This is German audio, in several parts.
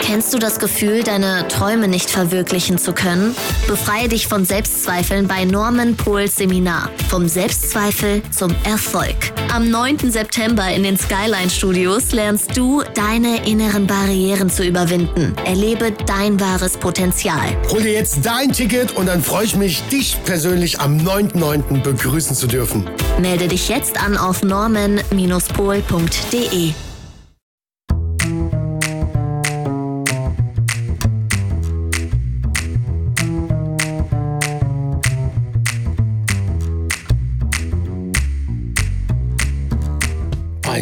Kennst du das Gefühl, deine Träume nicht verwirklichen zu können? Befreie dich von Selbstzweifeln bei Norman Pohls Seminar. Vom Selbstzweifel zum Erfolg. Am 9. September in den Skyline Studios lernst du, deine inneren Barrieren zu überwinden. Erlebe dein wahres Potenzial. Hol dir jetzt dein Ticket und dann freue ich mich, dich persönlich am 9.9. begrüßen zu dürfen. Melde dich jetzt an auf norman-pol.de.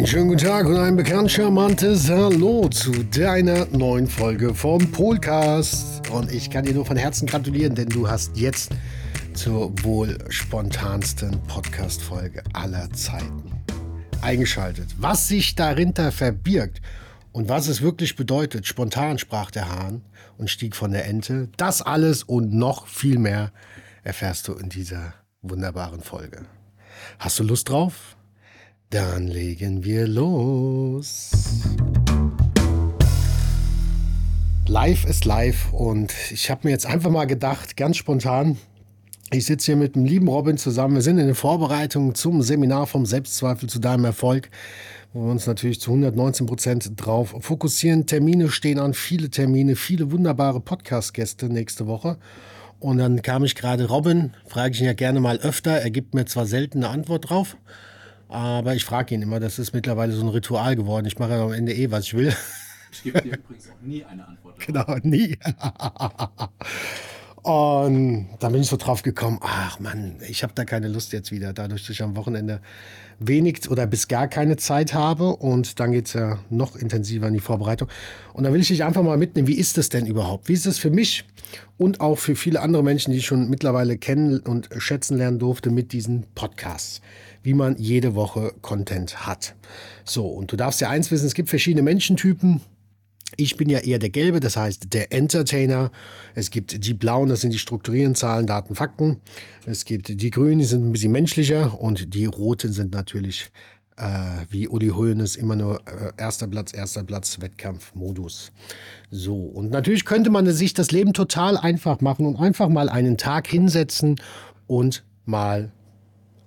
schönen guten Tag und ein bekannt charmantes Hallo zu deiner neuen Folge vom Polcast. Und ich kann dir nur von Herzen gratulieren, denn du hast jetzt zur wohl spontansten Podcast-Folge aller Zeiten eingeschaltet. Was sich darinter verbirgt und was es wirklich bedeutet, spontan sprach der Hahn und stieg von der Ente, das alles und noch viel mehr erfährst du in dieser wunderbaren Folge. Hast du Lust drauf? Dann legen wir los. Live ist live und ich habe mir jetzt einfach mal gedacht, ganz spontan, ich sitze hier mit dem lieben Robin zusammen. Wir sind in der Vorbereitung zum Seminar vom Selbstzweifel zu deinem Erfolg, wo wir uns natürlich zu 119 Prozent drauf fokussieren. Termine stehen an, viele Termine, viele wunderbare Podcast-Gäste nächste Woche. Und dann kam ich gerade Robin, frage ich ihn ja gerne mal öfter. Er gibt mir zwar selten eine Antwort drauf, aber ich frage ihn immer, das ist mittlerweile so ein Ritual geworden. Ich mache am Ende eh, was ich will. Ich gebe dir übrigens auch nie eine Antwort. Genau, nie. Und dann bin ich so drauf gekommen, ach Mann, ich habe da keine Lust jetzt wieder, dadurch, dass ich am Wochenende wenig oder bis gar keine Zeit habe. Und dann geht es ja noch intensiver in die Vorbereitung. Und da will ich dich einfach mal mitnehmen, wie ist das denn überhaupt? Wie ist es für mich und auch für viele andere Menschen, die ich schon mittlerweile kennen und schätzen lernen durfte mit diesen Podcasts? Wie man jede Woche Content hat. So, und du darfst ja eins wissen, es gibt verschiedene Menschentypen. Ich bin ja eher der Gelbe, das heißt der Entertainer. Es gibt die Blauen, das sind die strukturierenden Zahlen, Daten, Fakten. Es gibt die Grünen, die sind ein bisschen menschlicher. Und die Roten sind natürlich, äh, wie Uli Hoeneß, immer nur äh, erster Platz, erster Platz, Wettkampfmodus. So, und natürlich könnte man sich das Leben total einfach machen und einfach mal einen Tag hinsetzen und mal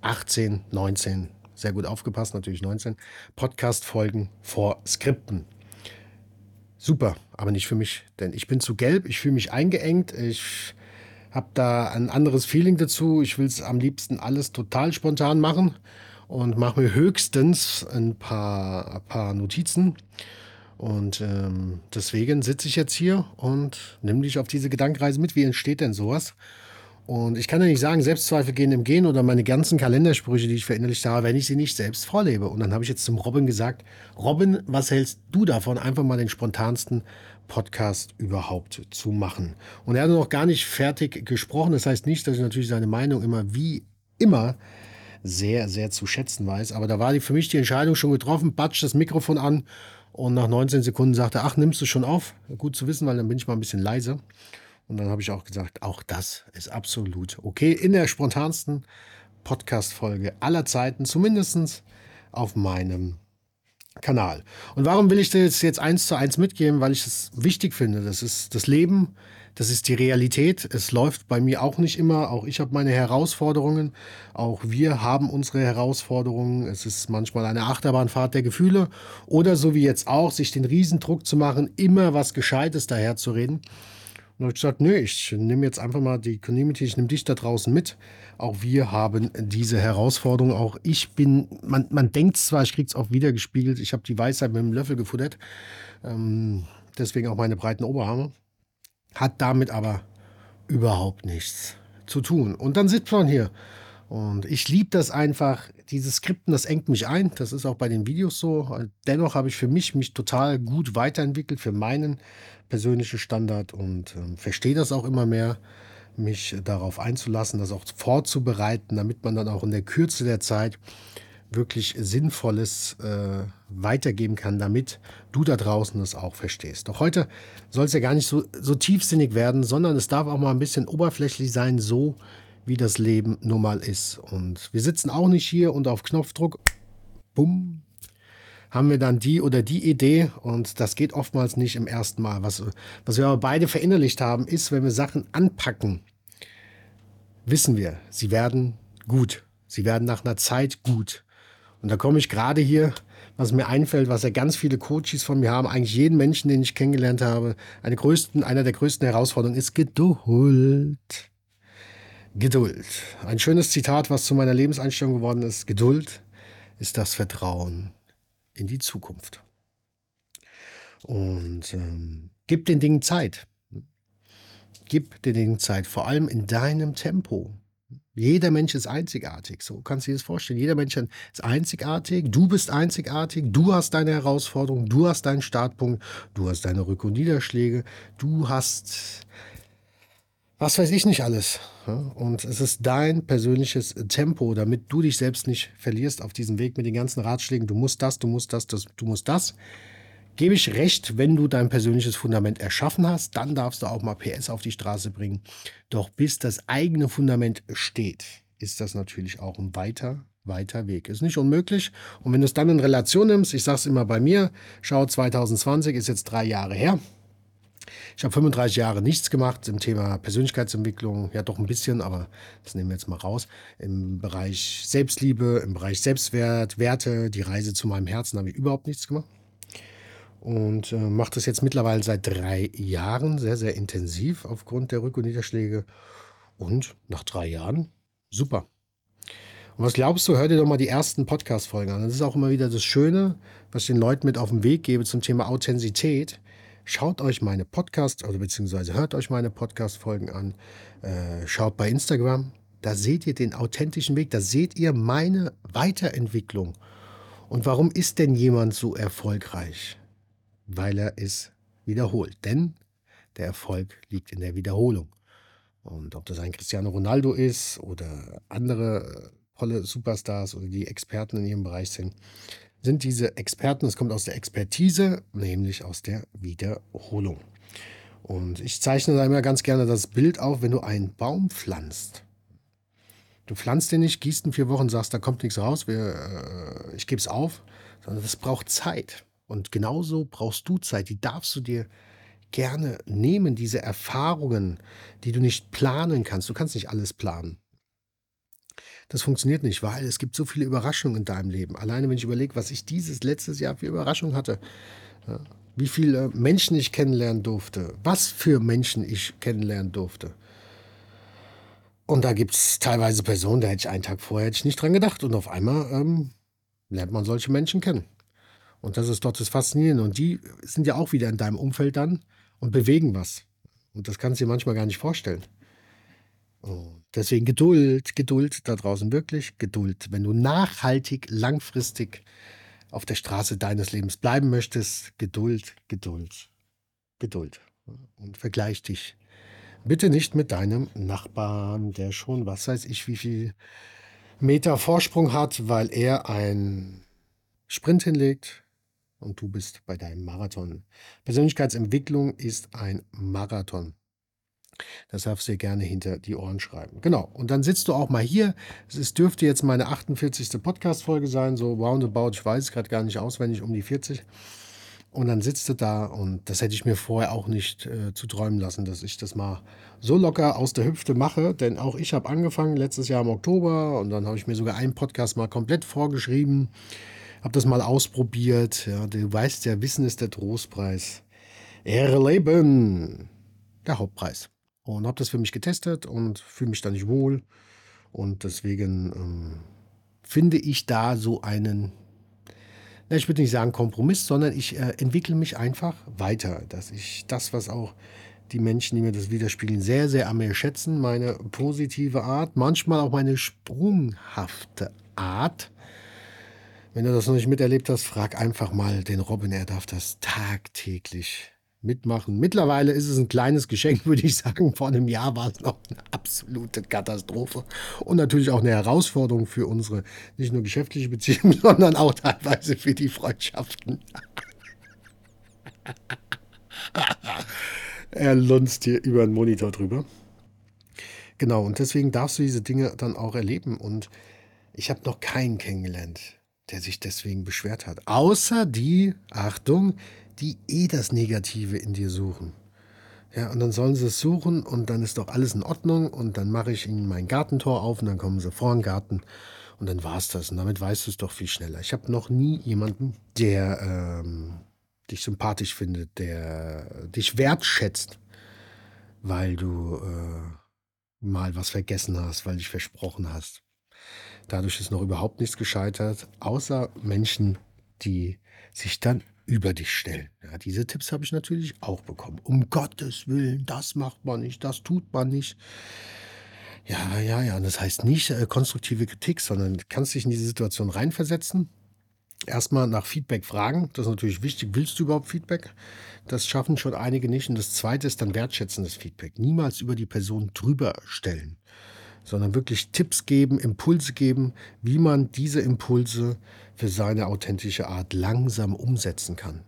18, 19, sehr gut aufgepasst, natürlich 19, Podcast-Folgen vor Skripten. Super, aber nicht für mich, denn ich bin zu gelb, ich fühle mich eingeengt, ich habe da ein anderes Feeling dazu. Ich will es am liebsten alles total spontan machen und mache mir höchstens ein paar, ein paar Notizen. Und ähm, deswegen sitze ich jetzt hier und nehme dich auf diese Gedankenreise mit. Wie entsteht denn sowas? Und ich kann ja nicht sagen, Selbstzweifel gehen im Gehen oder meine ganzen Kalendersprüche, die ich verinnerlicht habe, wenn ich sie nicht selbst vorlebe. Und dann habe ich jetzt zum Robin gesagt, Robin, was hältst du davon, einfach mal den spontansten Podcast überhaupt zu machen? Und er hat noch gar nicht fertig gesprochen. Das heißt nicht, dass ich natürlich seine Meinung immer wie immer sehr, sehr zu schätzen weiß. Aber da war für mich die Entscheidung schon getroffen, batsch das Mikrofon an und nach 19 Sekunden sagte, er, ach, nimmst du schon auf? Gut zu wissen, weil dann bin ich mal ein bisschen leise. Und dann habe ich auch gesagt, auch das ist absolut okay. In der spontansten Podcast-Folge aller Zeiten, zumindest auf meinem Kanal. Und warum will ich das jetzt eins zu eins mitgeben? Weil ich es wichtig finde. Das ist das Leben, das ist die Realität. Es läuft bei mir auch nicht immer. Auch ich habe meine Herausforderungen. Auch wir haben unsere Herausforderungen. Es ist manchmal eine Achterbahnfahrt der Gefühle. Oder so wie jetzt auch, sich den Riesendruck zu machen, immer was Gescheites daherzureden. Habe ich gesagt, nö, ich nehme jetzt einfach mal die Community, ich nehme dich da draußen mit. Auch wir haben diese Herausforderung. Auch ich bin, man, man denkt zwar, ich kriege es auch wieder gespiegelt, ich habe die Weisheit mit dem Löffel gefuttert. Ähm, deswegen auch meine breiten Oberarme. Hat damit aber überhaupt nichts zu tun. Und dann sitzt man hier. Und ich liebe das einfach. Dieses Skripten, das engt mich ein. Das ist auch bei den Videos so. Dennoch habe ich für mich mich total gut weiterentwickelt für meinen persönlichen Standard und äh, verstehe das auch immer mehr, mich darauf einzulassen, das auch vorzubereiten, damit man dann auch in der Kürze der Zeit wirklich Sinnvolles äh, weitergeben kann, damit du da draußen das auch verstehst. Doch heute soll es ja gar nicht so, so tiefsinnig werden, sondern es darf auch mal ein bisschen oberflächlich sein, so wie das Leben nun mal ist. Und wir sitzen auch nicht hier und auf Knopfdruck, bumm, haben wir dann die oder die Idee und das geht oftmals nicht im ersten Mal. Was, was wir aber beide verinnerlicht haben, ist, wenn wir Sachen anpacken, wissen wir, sie werden gut. Sie werden nach einer Zeit gut. Und da komme ich gerade hier, was mir einfällt, was ja ganz viele Coaches von mir haben, eigentlich jeden Menschen, den ich kennengelernt habe, eine größten, einer der größten Herausforderungen ist Geduld. Geduld. Ein schönes Zitat, was zu meiner Lebenseinstellung geworden ist. Geduld ist das Vertrauen in die Zukunft. Und ähm, gib den Dingen Zeit. Gib den Dingen Zeit, vor allem in deinem Tempo. Jeder Mensch ist einzigartig, so kannst du dir das vorstellen. Jeder Mensch ist einzigartig, du bist einzigartig, du hast deine Herausforderungen, du hast deinen Startpunkt, du hast deine Rück- und Niederschläge, du hast was weiß ich nicht alles. Und es ist dein persönliches Tempo, damit du dich selbst nicht verlierst auf diesem Weg mit den ganzen Ratschlägen. Du musst das, du musst das, das du musst das. Gebe ich recht, wenn du dein persönliches Fundament erschaffen hast, dann darfst du auch mal PS auf die Straße bringen. Doch bis das eigene Fundament steht, ist das natürlich auch ein weiter, weiter Weg. Ist nicht unmöglich. Und wenn du es dann in Relation nimmst, ich sage es immer bei mir, schau, 2020 ist jetzt drei Jahre her. Ich habe 35 Jahre nichts gemacht im Thema Persönlichkeitsentwicklung, ja doch ein bisschen, aber das nehmen wir jetzt mal raus. Im Bereich Selbstliebe, im Bereich Selbstwert, Werte, die Reise zu meinem Herzen habe ich überhaupt nichts gemacht. Und äh, mache das jetzt mittlerweile seit drei Jahren sehr, sehr intensiv aufgrund der Rück- und Niederschläge. Und nach drei Jahren, super. Und was glaubst du, hör dir doch mal die ersten Podcast-Folgen an. Das ist auch immer wieder das Schöne, was ich den Leuten mit auf den Weg gebe zum Thema Authentizität Schaut euch meine Podcast oder beziehungsweise hört euch meine Podcast-Folgen an. Äh, schaut bei Instagram. Da seht ihr den authentischen Weg. Da seht ihr meine Weiterentwicklung. Und warum ist denn jemand so erfolgreich? Weil er es wiederholt. Denn der Erfolg liegt in der Wiederholung. Und ob das ein Cristiano Ronaldo ist oder andere tolle Superstars oder die Experten in ihrem Bereich sind, sind diese Experten, es kommt aus der Expertise, nämlich aus der Wiederholung. Und ich zeichne da immer ganz gerne das Bild auf, wenn du einen Baum pflanzt. Du pflanzt den nicht, gießt ihn vier Wochen, sagst, da kommt nichts raus, wir, äh, ich gebe es auf, sondern das braucht Zeit. Und genauso brauchst du Zeit, die darfst du dir gerne nehmen, diese Erfahrungen, die du nicht planen kannst. Du kannst nicht alles planen. Das funktioniert nicht, weil es gibt so viele Überraschungen in deinem Leben. Alleine wenn ich überlege, was ich dieses letztes Jahr für Überraschungen hatte. Ja, wie viele Menschen ich kennenlernen durfte. Was für Menschen ich kennenlernen durfte. Und da gibt es teilweise Personen, da hätte ich einen Tag vorher hätte ich nicht dran gedacht. Und auf einmal ähm, lernt man solche Menschen kennen. Und das ist dort das Faszinierende. Und die sind ja auch wieder in deinem Umfeld dann und bewegen was. Und das kannst du dir manchmal gar nicht vorstellen. Deswegen Geduld, Geduld da draußen wirklich Geduld. Wenn du nachhaltig, langfristig auf der Straße deines Lebens bleiben möchtest, Geduld, Geduld, Geduld. Und vergleich dich bitte nicht mit deinem Nachbarn, der schon, was weiß ich, wie viel Meter Vorsprung hat, weil er einen Sprint hinlegt und du bist bei deinem Marathon. Persönlichkeitsentwicklung ist ein Marathon. Das darfst du dir gerne hinter die Ohren schreiben. Genau. Und dann sitzt du auch mal hier. Es dürfte jetzt meine 48. Podcast-Folge sein, so roundabout. Ich weiß es gerade gar nicht auswendig, um die 40. Und dann sitzt du da und das hätte ich mir vorher auch nicht äh, zu träumen lassen, dass ich das mal so locker aus der Hüfte mache. Denn auch ich habe angefangen letztes Jahr im Oktober und dann habe ich mir sogar einen Podcast mal komplett vorgeschrieben. Habe das mal ausprobiert. Ja, du weißt ja, Wissen ist der Trostpreis. Ehre Leben, der Hauptpreis und habe das für mich getestet und fühle mich da nicht wohl. Und deswegen ähm, finde ich da so einen, na, ich würde nicht sagen Kompromiss, sondern ich äh, entwickle mich einfach weiter, dass ich das, was auch die Menschen, die mir das widerspiegeln, sehr, sehr an mir schätzen, meine positive Art, manchmal auch meine sprunghafte Art. Wenn du das noch nicht miterlebt hast, frag einfach mal den Robin, er darf das tagtäglich mitmachen. Mittlerweile ist es ein kleines Geschenk, würde ich sagen. Vor einem Jahr war es noch eine absolute Katastrophe und natürlich auch eine Herausforderung für unsere nicht nur geschäftliche Beziehung, sondern auch teilweise für die Freundschaften. er lunzt hier über den Monitor drüber. Genau, und deswegen darfst du diese Dinge dann auch erleben. Und ich habe noch keinen kennengelernt, der sich deswegen beschwert hat. Außer die, Achtung, die eh das Negative in dir suchen. Ja, und dann sollen sie es suchen und dann ist doch alles in Ordnung und dann mache ich ihnen mein Gartentor auf und dann kommen sie vor den Garten und dann war es das. Und damit weißt du es doch viel schneller. Ich habe noch nie jemanden, der ähm, dich sympathisch findet, der dich wertschätzt, weil du äh, mal was vergessen hast, weil dich versprochen hast. Dadurch ist noch überhaupt nichts gescheitert, außer Menschen, die sich dann über dich stellen. Ja, diese Tipps habe ich natürlich auch bekommen. Um Gottes Willen, das macht man nicht, das tut man nicht. Ja, ja, ja. Das heißt nicht äh, konstruktive Kritik, sondern du kannst dich in diese Situation reinversetzen. Erstmal nach Feedback fragen. Das ist natürlich wichtig. Willst du überhaupt Feedback? Das schaffen schon einige nicht. Und das zweite ist dann wertschätzendes Feedback. Niemals über die Person drüber stellen, sondern wirklich Tipps geben, Impulse geben, wie man diese Impulse für seine authentische Art langsam umsetzen kann.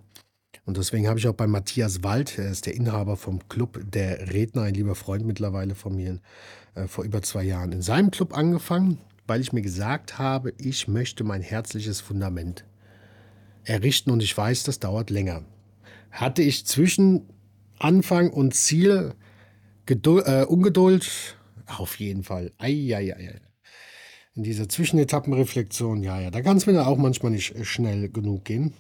Und deswegen habe ich auch bei Matthias Wald, er ist der Inhaber vom Club der Redner, ein lieber Freund mittlerweile von mir, äh, vor über zwei Jahren in seinem Club angefangen, weil ich mir gesagt habe, ich möchte mein herzliches Fundament errichten und ich weiß, das dauert länger. Hatte ich zwischen Anfang und Ziel Geduld, äh, Ungeduld? Auf jeden Fall. Eieiei in dieser Zwischenetappenreflexion, ja, ja, da kann es mir auch manchmal nicht äh, schnell genug gehen.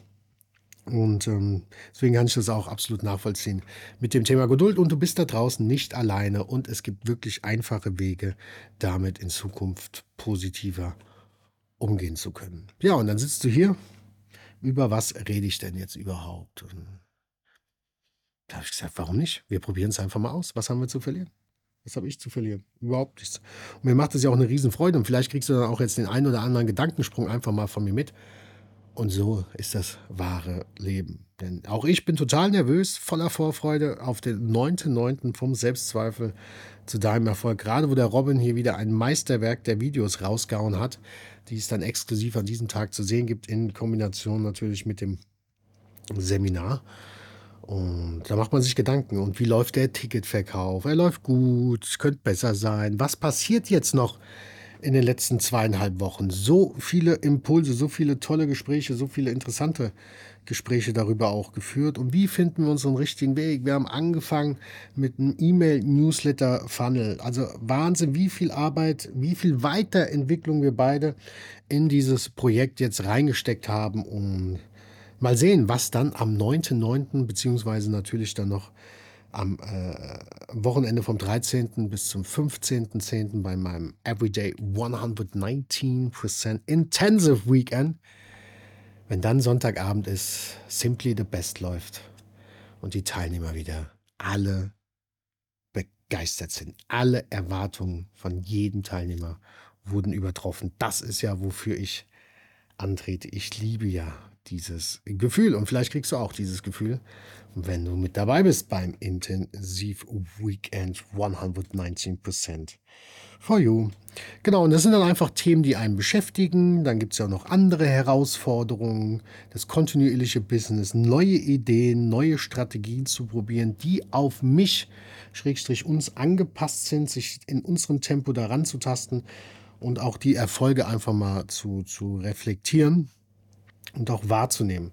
Und ähm, deswegen kann ich das auch absolut nachvollziehen mit dem Thema Geduld. Und du bist da draußen nicht alleine und es gibt wirklich einfache Wege, damit in Zukunft positiver umgehen zu können. Ja, und dann sitzt du hier. Über was rede ich denn jetzt überhaupt? Und da habe ich gesagt, warum nicht? Wir probieren es einfach mal aus. Was haben wir zu verlieren? Was habe ich zu verlieren? Überhaupt nichts. Und mir macht das ja auch eine Riesenfreude. Und vielleicht kriegst du dann auch jetzt den einen oder anderen Gedankensprung einfach mal von mir mit. Und so ist das wahre Leben. Denn auch ich bin total nervös, voller Vorfreude auf den 9.9. vom Selbstzweifel zu deinem Erfolg. Gerade wo der Robin hier wieder ein Meisterwerk der Videos rausgehauen hat, die es dann exklusiv an diesem Tag zu sehen gibt, in Kombination natürlich mit dem Seminar. Und da macht man sich Gedanken. Und wie läuft der Ticketverkauf? Er läuft gut, es könnte besser sein. Was passiert jetzt noch in den letzten zweieinhalb Wochen? So viele Impulse, so viele tolle Gespräche, so viele interessante Gespräche darüber auch geführt. Und wie finden wir unseren richtigen Weg? Wir haben angefangen mit einem E-Mail-Newsletter-Funnel. Also Wahnsinn, wie viel Arbeit, wie viel Weiterentwicklung wir beide in dieses Projekt jetzt reingesteckt haben. Und Mal sehen, was dann am 9.9. beziehungsweise natürlich dann noch am äh, Wochenende vom 13. bis zum 15.10. bei meinem Everyday 119% Intensive Weekend, wenn dann Sonntagabend ist, Simply the Best läuft und die Teilnehmer wieder alle begeistert sind. Alle Erwartungen von jedem Teilnehmer wurden übertroffen. Das ist ja, wofür ich antrete. Ich liebe ja dieses Gefühl. Und vielleicht kriegst du auch dieses Gefühl, wenn du mit dabei bist beim Intensiv Weekend 119% for you. Genau, und das sind dann einfach Themen, die einen beschäftigen. Dann gibt es ja auch noch andere Herausforderungen, das kontinuierliche Business, neue Ideen, neue Strategien zu probieren, die auf mich, Schrägstrich uns angepasst sind, sich in unserem Tempo daran zu tasten und auch die Erfolge einfach mal zu, zu reflektieren und auch wahrzunehmen.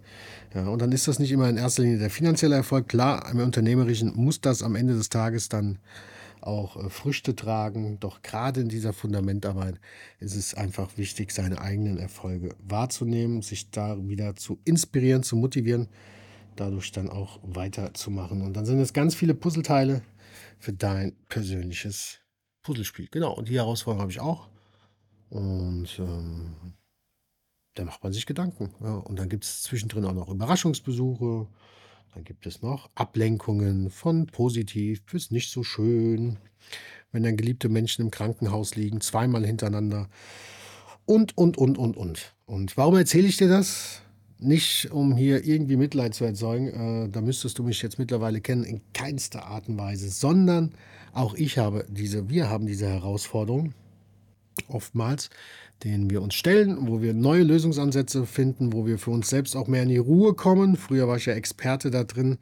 Ja, und dann ist das nicht immer in erster Linie der finanzielle Erfolg. Klar, im Unternehmerischen muss das am Ende des Tages dann auch äh, Früchte tragen. Doch gerade in dieser Fundamentarbeit ist es einfach wichtig, seine eigenen Erfolge wahrzunehmen, sich da wieder zu inspirieren, zu motivieren, dadurch dann auch weiterzumachen. Und dann sind es ganz viele Puzzleteile für dein persönliches Puzzlespiel. Genau, und die Herausforderung habe ich auch. Und ähm, da macht man sich Gedanken. Ja. Und dann gibt es zwischendrin auch noch Überraschungsbesuche. Dann gibt es noch Ablenkungen von positiv bis nicht so schön. Wenn dann geliebte Menschen im Krankenhaus liegen, zweimal hintereinander. Und, und, und, und, und. Und warum erzähle ich dir das? Nicht, um hier irgendwie Mitleid zu erzeugen, äh, da müsstest du mich jetzt mittlerweile kennen, in keinster Art und Weise, sondern auch ich habe diese, wir haben diese Herausforderung oftmals, denen wir uns stellen, wo wir neue Lösungsansätze finden, wo wir für uns selbst auch mehr in die Ruhe kommen. Früher war ich ja Experte da drin,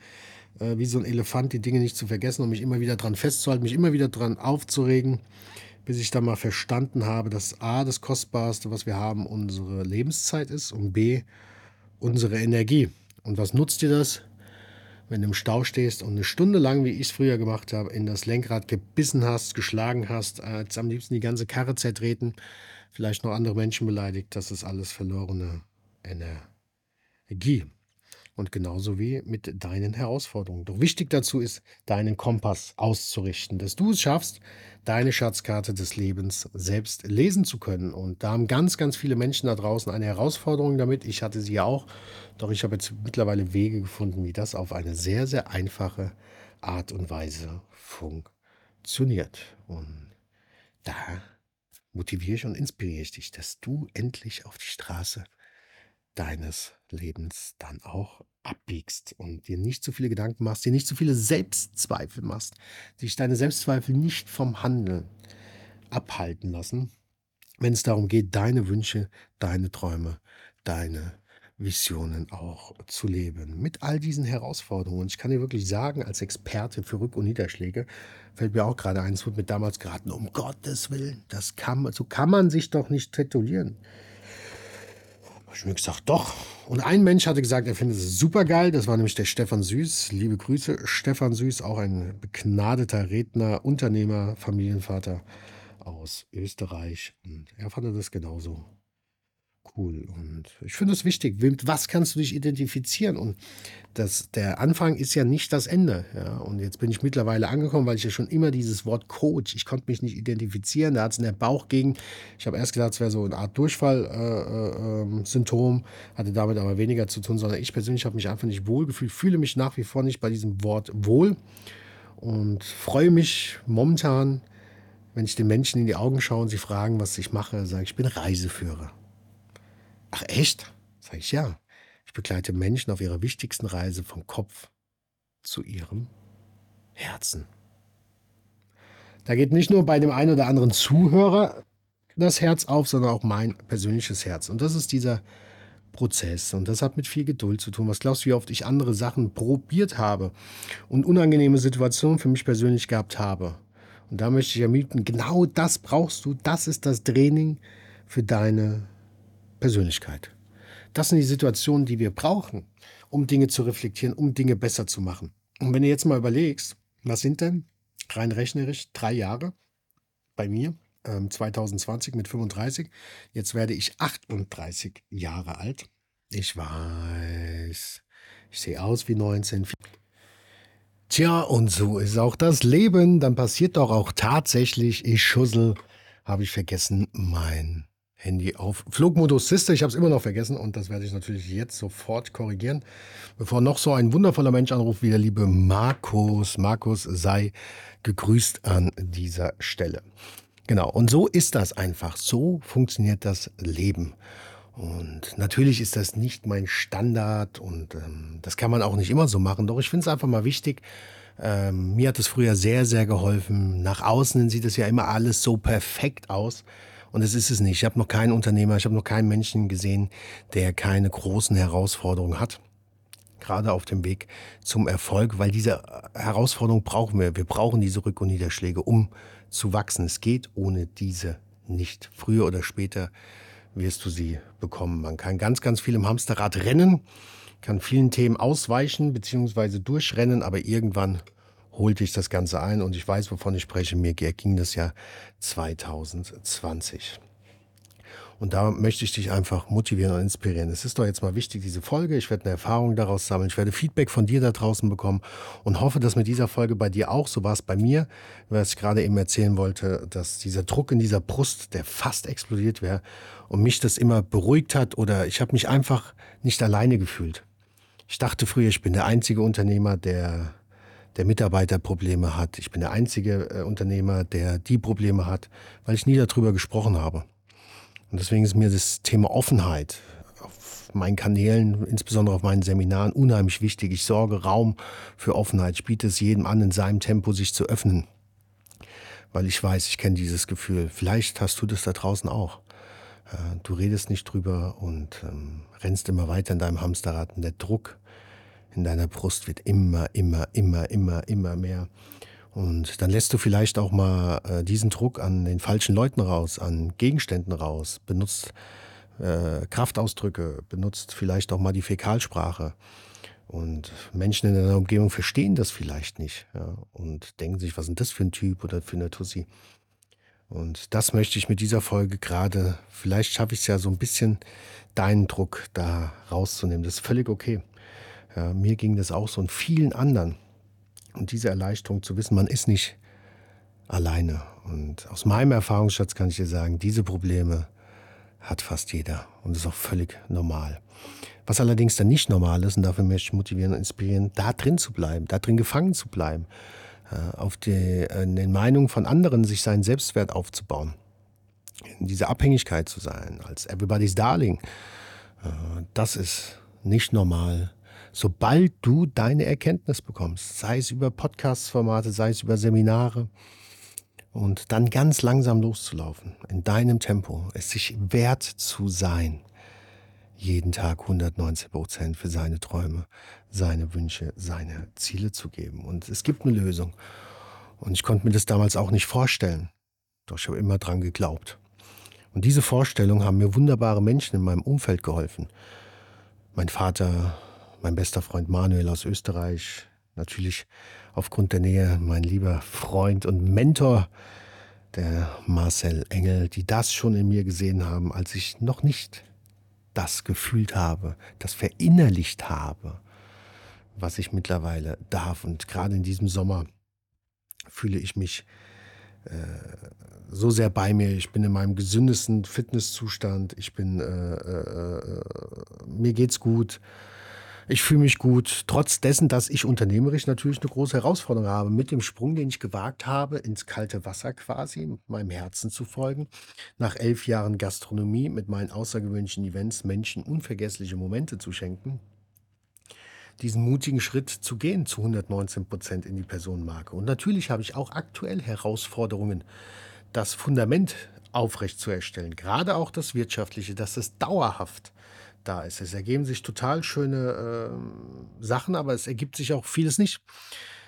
äh, wie so ein Elefant, die Dinge nicht zu vergessen und mich immer wieder dran festzuhalten, mich immer wieder dran aufzuregen, bis ich dann mal verstanden habe, dass A, das Kostbarste, was wir haben, unsere Lebenszeit ist und B, unsere Energie. Und was nutzt dir das? Wenn du im Stau stehst und eine Stunde lang, wie ich es früher gemacht habe, in das Lenkrad gebissen hast, geschlagen hast, als am liebsten die ganze Karre zertreten, vielleicht noch andere Menschen beleidigt, das ist alles verlorene Energie. Und genauso wie mit deinen Herausforderungen. Doch wichtig dazu ist, deinen Kompass auszurichten, dass du es schaffst, deine Schatzkarte des Lebens selbst lesen zu können. Und da haben ganz, ganz viele Menschen da draußen eine Herausforderung damit. Ich hatte sie ja auch. Doch ich habe jetzt mittlerweile Wege gefunden, wie das auf eine sehr, sehr einfache Art und Weise funktioniert. Und da motiviere ich und inspiriere ich dich, dass du endlich auf die Straße deines Lebens dann auch abbiegst und dir nicht zu viele Gedanken machst, dir nicht zu viele Selbstzweifel machst, dich deine Selbstzweifel nicht vom Handeln abhalten lassen, wenn es darum geht, deine Wünsche, deine Träume, deine Visionen auch zu leben. Mit all diesen Herausforderungen. Ich kann dir wirklich sagen, als Experte für Rück- und Niederschläge, fällt mir auch gerade ein, es wurde mir damals geraten, um Gottes Willen, das kann, so kann man sich doch nicht titulieren ich mir gesagt, doch. Und ein Mensch hatte gesagt, er findet es super geil. Das war nämlich der Stefan Süß. Liebe Grüße, Stefan Süß, auch ein begnadeter Redner, Unternehmer, Familienvater aus Österreich. Und er fand das genauso cool. Und ich finde es wichtig. Mit was kannst du dich identifizieren? Und das, der Anfang ist ja nicht das Ende. Ja? Und jetzt bin ich mittlerweile angekommen, weil ich ja schon immer dieses Wort Coach, ich konnte mich nicht identifizieren. Da hat es in der Bauchgegend. Ich habe erst gedacht, es wäre so eine Art Durchfall-Symptom, äh, äh, hatte damit aber weniger zu tun, sondern ich persönlich habe mich einfach nicht wohl gefühlt, fühle mich nach wie vor nicht bei diesem Wort wohl und freue mich momentan, wenn ich den Menschen in die Augen schaue und sie fragen, was ich mache, sage ich, ich bin Reiseführer. Ach echt? Sag ich ja. Ich begleite Menschen auf ihrer wichtigsten Reise vom Kopf zu ihrem Herzen. Da geht nicht nur bei dem einen oder anderen Zuhörer das Herz auf, sondern auch mein persönliches Herz. Und das ist dieser Prozess. Und das hat mit viel Geduld zu tun. Was glaubst du, wie oft ich andere Sachen probiert habe und unangenehme Situationen für mich persönlich gehabt habe? Und da möchte ich ermieten, genau das brauchst du. Das ist das Training für deine Persönlichkeit. Das sind die Situationen, die wir brauchen, um Dinge zu reflektieren, um Dinge besser zu machen. Und wenn du jetzt mal überlegst, was sind denn rein rechnerisch drei Jahre bei mir, ähm, 2020 mit 35, jetzt werde ich 38 Jahre alt. Ich weiß, ich sehe aus wie 19. Tja, und so ist auch das Leben. Dann passiert doch auch tatsächlich, ich schussel, habe ich vergessen, mein Handy auf Flugmodus Sister. Ich habe es immer noch vergessen und das werde ich natürlich jetzt sofort korrigieren, bevor noch so ein wundervoller Mensch anruft wie der liebe Markus. Markus sei gegrüßt an dieser Stelle. Genau, und so ist das einfach. So funktioniert das Leben. Und natürlich ist das nicht mein Standard und ähm, das kann man auch nicht immer so machen. Doch ich finde es einfach mal wichtig. Ähm, mir hat es früher sehr, sehr geholfen. Nach außen sieht es ja immer alles so perfekt aus. Und es ist es nicht. Ich habe noch keinen Unternehmer, ich habe noch keinen Menschen gesehen, der keine großen Herausforderungen hat. Gerade auf dem Weg zum Erfolg, weil diese Herausforderung brauchen wir. Wir brauchen diese Rück- und Niederschläge, um zu wachsen. Es geht ohne diese nicht. Früher oder später wirst du sie bekommen. Man kann ganz, ganz viel im Hamsterrad rennen, kann vielen Themen ausweichen bzw. durchrennen, aber irgendwann holte ich das Ganze ein und ich weiß, wovon ich spreche. Mir ging das Jahr 2020. Und da möchte ich dich einfach motivieren und inspirieren. Es ist doch jetzt mal wichtig, diese Folge. Ich werde eine Erfahrung daraus sammeln. Ich werde Feedback von dir da draußen bekommen und hoffe, dass mit dieser Folge bei dir auch so war es bei mir, was ich gerade eben erzählen wollte, dass dieser Druck in dieser Brust, der fast explodiert wäre und mich das immer beruhigt hat oder ich habe mich einfach nicht alleine gefühlt. Ich dachte früher, ich bin der einzige Unternehmer, der der Mitarbeiterprobleme hat. Ich bin der einzige äh, Unternehmer, der die Probleme hat, weil ich nie darüber gesprochen habe. Und deswegen ist mir das Thema Offenheit auf meinen Kanälen, insbesondere auf meinen Seminaren, unheimlich wichtig. Ich sorge Raum für Offenheit. Ich biete es jedem an, in seinem Tempo sich zu öffnen. Weil ich weiß, ich kenne dieses Gefühl. Vielleicht hast du das da draußen auch. Äh, du redest nicht drüber und ähm, rennst immer weiter in deinem Hamsterrad. Und der Druck in deiner Brust wird immer, immer, immer, immer, immer mehr. Und dann lässt du vielleicht auch mal äh, diesen Druck an den falschen Leuten raus, an Gegenständen raus, benutzt äh, Kraftausdrücke, benutzt vielleicht auch mal die Fäkalsprache. Und Menschen in deiner Umgebung verstehen das vielleicht nicht ja, und denken sich, was denn das für ein Typ oder für eine Tussi? Und das möchte ich mit dieser Folge gerade, vielleicht schaffe ich es ja so ein bisschen, deinen Druck da rauszunehmen. Das ist völlig okay. Ja, mir ging das auch so und vielen anderen. Und diese Erleichterung zu wissen, man ist nicht alleine. Und aus meinem Erfahrungsschatz kann ich dir sagen, diese Probleme hat fast jeder und ist auch völlig normal. Was allerdings dann nicht normal ist, und dafür möchte ich motivieren und inspirieren, da drin zu bleiben, da drin gefangen zu bleiben, äh, auf die, äh, in den Meinungen von anderen sich seinen Selbstwert aufzubauen, in dieser Abhängigkeit zu sein, als everybody's darling. Äh, das ist nicht normal. Sobald du deine Erkenntnis bekommst, sei es über Podcast-Formate, sei es über Seminare, und dann ganz langsam loszulaufen, in deinem Tempo, es sich wert zu sein, jeden Tag 119 Prozent für seine Träume, seine Wünsche, seine Ziele zu geben. Und es gibt eine Lösung. Und ich konnte mir das damals auch nicht vorstellen. Doch ich habe immer dran geglaubt. Und diese Vorstellung haben mir wunderbare Menschen in meinem Umfeld geholfen. Mein Vater, mein bester Freund Manuel aus Österreich, natürlich aufgrund der Nähe mein lieber Freund und Mentor, der Marcel Engel, die das schon in mir gesehen haben, als ich noch nicht das gefühlt habe, das verinnerlicht habe, was ich mittlerweile darf. Und gerade in diesem Sommer fühle ich mich äh, so sehr bei mir. Ich bin in meinem gesündesten Fitnesszustand. Ich bin, äh, äh, äh mir geht's gut. Ich fühle mich gut, trotz dessen, dass ich unternehmerisch natürlich eine große Herausforderung habe, mit dem Sprung, den ich gewagt habe, ins kalte Wasser quasi, meinem Herzen zu folgen. Nach elf Jahren Gastronomie mit meinen außergewöhnlichen Events Menschen unvergessliche Momente zu schenken, diesen mutigen Schritt zu gehen zu 119 Prozent in die Personenmarke. Und natürlich habe ich auch aktuell Herausforderungen, das Fundament aufrecht zu erstellen, gerade auch das Wirtschaftliche, dass es dauerhaft da ist. Es ergeben sich total schöne äh, Sachen, aber es ergibt sich auch vieles nicht.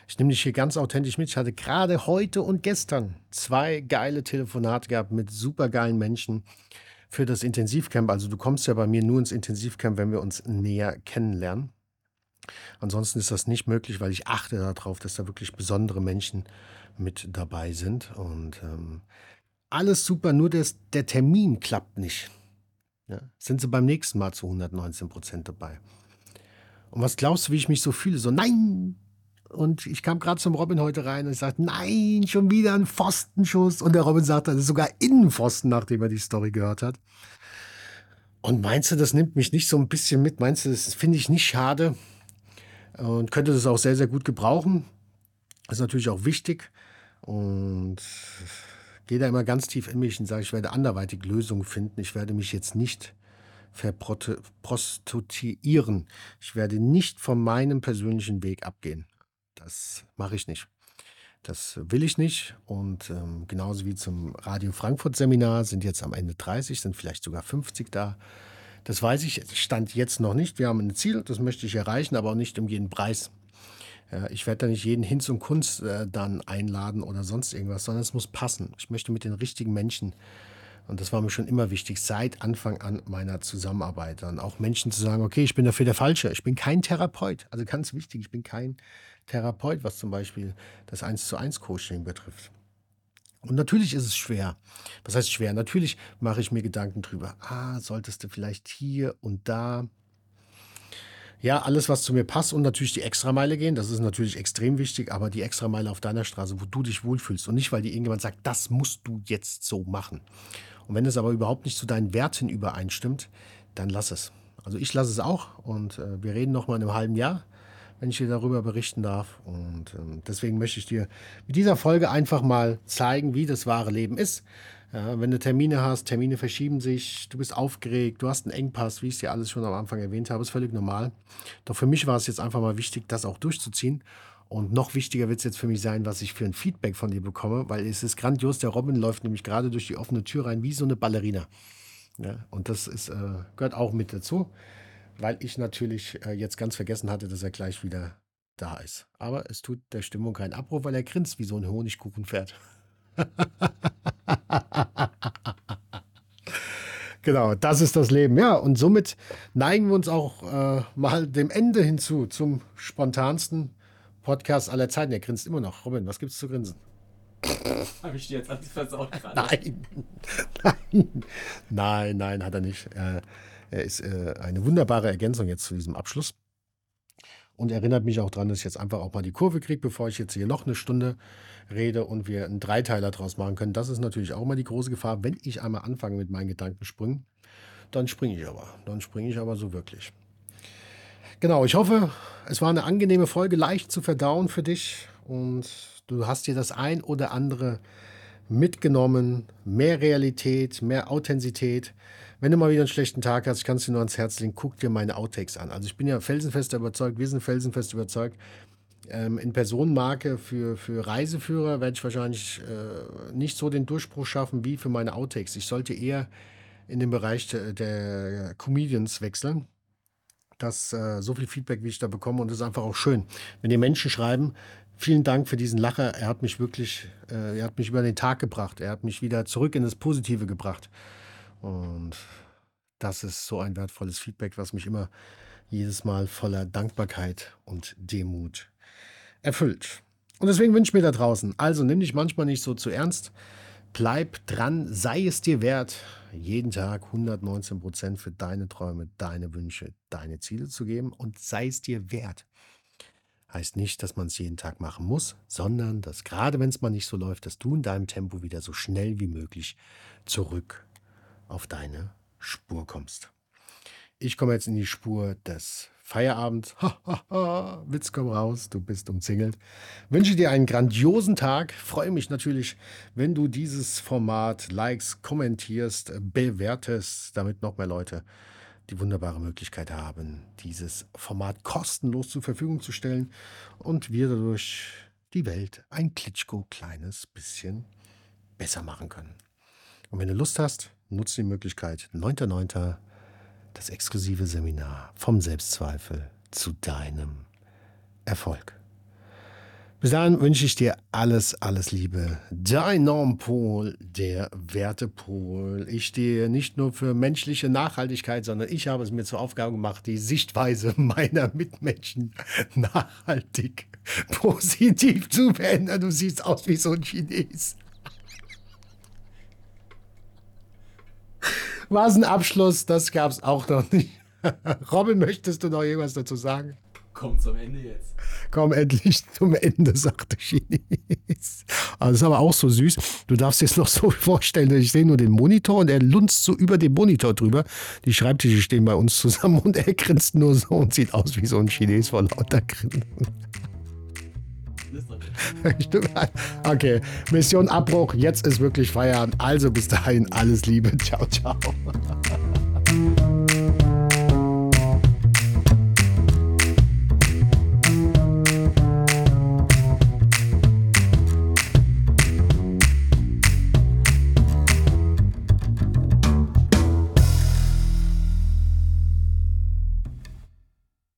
Ich nehme dich hier ganz authentisch mit. Ich hatte gerade heute und gestern zwei geile Telefonate gehabt mit super geilen Menschen für das Intensivcamp. Also du kommst ja bei mir nur ins Intensivcamp, wenn wir uns näher kennenlernen. Ansonsten ist das nicht möglich, weil ich achte darauf, dass da wirklich besondere Menschen mit dabei sind. Und ähm, alles super, nur das, der Termin klappt nicht. Ja, sind sie beim nächsten Mal zu 119 Prozent dabei. Und was glaubst du, wie ich mich so fühle? So, nein! Und ich kam gerade zum Robin heute rein und ich sagte, nein, schon wieder ein Pfostenschuss. Und der Robin sagte, das ist sogar Innenpfosten, nachdem er die Story gehört hat. Und meinst du, das nimmt mich nicht so ein bisschen mit? Meinst du, das finde ich nicht schade? Und könnte das auch sehr, sehr gut gebrauchen. Das ist natürlich auch wichtig. Und gehe da immer ganz tief in mich und sage, ich werde anderweitig Lösungen finden. Ich werde mich jetzt nicht verprostituieren. Ich werde nicht von meinem persönlichen Weg abgehen. Das mache ich nicht. Das will ich nicht. Und ähm, genauso wie zum Radio Frankfurt Seminar sind jetzt am Ende 30, sind vielleicht sogar 50 da. Das weiß ich, stand jetzt noch nicht. Wir haben ein Ziel, das möchte ich erreichen, aber auch nicht um jeden Preis. Ich werde da nicht jeden Hinz und Kunst äh, dann einladen oder sonst irgendwas, sondern es muss passen. Ich möchte mit den richtigen Menschen, und das war mir schon immer wichtig, seit Anfang an meiner Zusammenarbeit, dann auch Menschen zu sagen, okay, ich bin dafür der Falsche. Ich bin kein Therapeut. Also ganz wichtig, ich bin kein Therapeut, was zum Beispiel das 1 zu 1 Coaching betrifft. Und natürlich ist es schwer. Was heißt schwer? Natürlich mache ich mir Gedanken drüber. Ah, solltest du vielleicht hier und da ja, alles, was zu mir passt und natürlich die Extrameile gehen, das ist natürlich extrem wichtig, aber die Extrameile auf deiner Straße, wo du dich wohlfühlst und nicht, weil dir irgendjemand sagt, das musst du jetzt so machen. Und wenn es aber überhaupt nicht zu deinen Werten übereinstimmt, dann lass es. Also ich lasse es auch und äh, wir reden noch mal in einem halben Jahr, wenn ich dir darüber berichten darf. Und äh, deswegen möchte ich dir mit dieser Folge einfach mal zeigen, wie das wahre Leben ist. Ja, wenn du Termine hast, Termine verschieben sich, du bist aufgeregt, du hast einen Engpass, wie ich es dir alles schon am Anfang erwähnt habe, ist völlig normal. Doch für mich war es jetzt einfach mal wichtig, das auch durchzuziehen. Und noch wichtiger wird es jetzt für mich sein, was ich für ein Feedback von dir bekomme, weil es ist grandios. Der Robin läuft nämlich gerade durch die offene Tür rein, wie so eine Ballerina. Ja, und das ist, äh, gehört auch mit dazu, weil ich natürlich äh, jetzt ganz vergessen hatte, dass er gleich wieder da ist. Aber es tut der Stimmung keinen Abbruch, weil er grinst wie so ein Honigkuchenpferd. genau, das ist das Leben. Ja, und somit neigen wir uns auch äh, mal dem Ende hinzu, zum spontansten Podcast aller Zeiten. Er grinst immer noch. Robin, was gibt's zu grinsen? Habe ich dir jetzt alles versaut gerade? Nein, nein, nein, nein, hat er nicht. Er, er ist äh, eine wunderbare Ergänzung jetzt zu diesem Abschluss und erinnert mich auch daran, dass ich jetzt einfach auch mal die Kurve kriege, bevor ich jetzt hier noch eine Stunde rede und wir einen Dreiteiler draus machen können. Das ist natürlich auch immer die große Gefahr. Wenn ich einmal anfange mit meinen Gedankensprüngen, dann springe ich aber. Dann springe ich aber so wirklich. Genau, ich hoffe, es war eine angenehme Folge, leicht zu verdauen für dich und du hast dir das ein oder andere mitgenommen. Mehr Realität, mehr Authentizität. Wenn du mal wieder einen schlechten Tag hast, ich kann es dir nur ans Herz legen, guck dir meine Outtakes an. Also ich bin ja felsenfest überzeugt, wir sind felsenfest überzeugt, ähm, in Personenmarke für, für Reiseführer werde ich wahrscheinlich äh, nicht so den Durchbruch schaffen wie für meine Outtakes. Ich sollte eher in den Bereich der, der Comedians wechseln das äh, so viel Feedback, wie ich da bekomme. Und es ist einfach auch schön, wenn die Menschen schreiben, vielen Dank für diesen Lacher. Er hat mich wirklich, äh, er hat mich über den Tag gebracht. Er hat mich wieder zurück in das Positive gebracht. Und das ist so ein wertvolles Feedback, was mich immer jedes Mal voller Dankbarkeit und Demut erfüllt. Und deswegen wünsche ich mir da draußen, also nimm dich manchmal nicht so zu ernst. Bleib dran, sei es dir wert, jeden Tag 119 Prozent für deine Träume, deine Wünsche, deine Ziele zu geben und sei es dir wert. Heißt nicht, dass man es jeden Tag machen muss, sondern dass gerade wenn es mal nicht so läuft, dass du in deinem Tempo wieder so schnell wie möglich zurück auf deine Spur kommst. Ich komme jetzt in die Spur des Feierabends. Witz komm raus, du bist umzingelt. Wünsche dir einen grandiosen Tag. Freue mich natürlich, wenn du dieses Format likes, kommentierst, bewertest, damit noch mehr Leute die wunderbare Möglichkeit haben, dieses Format kostenlos zur Verfügung zu stellen und wir dadurch die Welt ein Klitschko kleines bisschen besser machen können. Und wenn du Lust hast, nutze die Möglichkeit 9.9 das exklusive Seminar vom Selbstzweifel zu deinem Erfolg. Bis dahin wünsche ich dir alles, alles Liebe. Dein Normpol, der Wertepol. Ich stehe nicht nur für menschliche Nachhaltigkeit, sondern ich habe es mir zur Aufgabe gemacht, die Sichtweise meiner Mitmenschen nachhaltig positiv zu verändern. Du siehst aus wie so ein Chines. Was ein Abschluss, das gab es auch noch nicht. Robin, möchtest du noch irgendwas dazu sagen? Komm zum Ende jetzt. Komm endlich zum Ende, sagte Chines. Also das ist aber auch so süß. Du darfst dir es noch so vorstellen, ich sehe nur den Monitor und er lunzt so über den Monitor drüber. Die Schreibtische stehen bei uns zusammen und er grinst nur so und sieht aus wie so ein Chines vor lauter Grinsen. Okay, Mission Abbruch. Jetzt ist wirklich Feierabend. Also bis dahin alles Liebe. Ciao, ciao.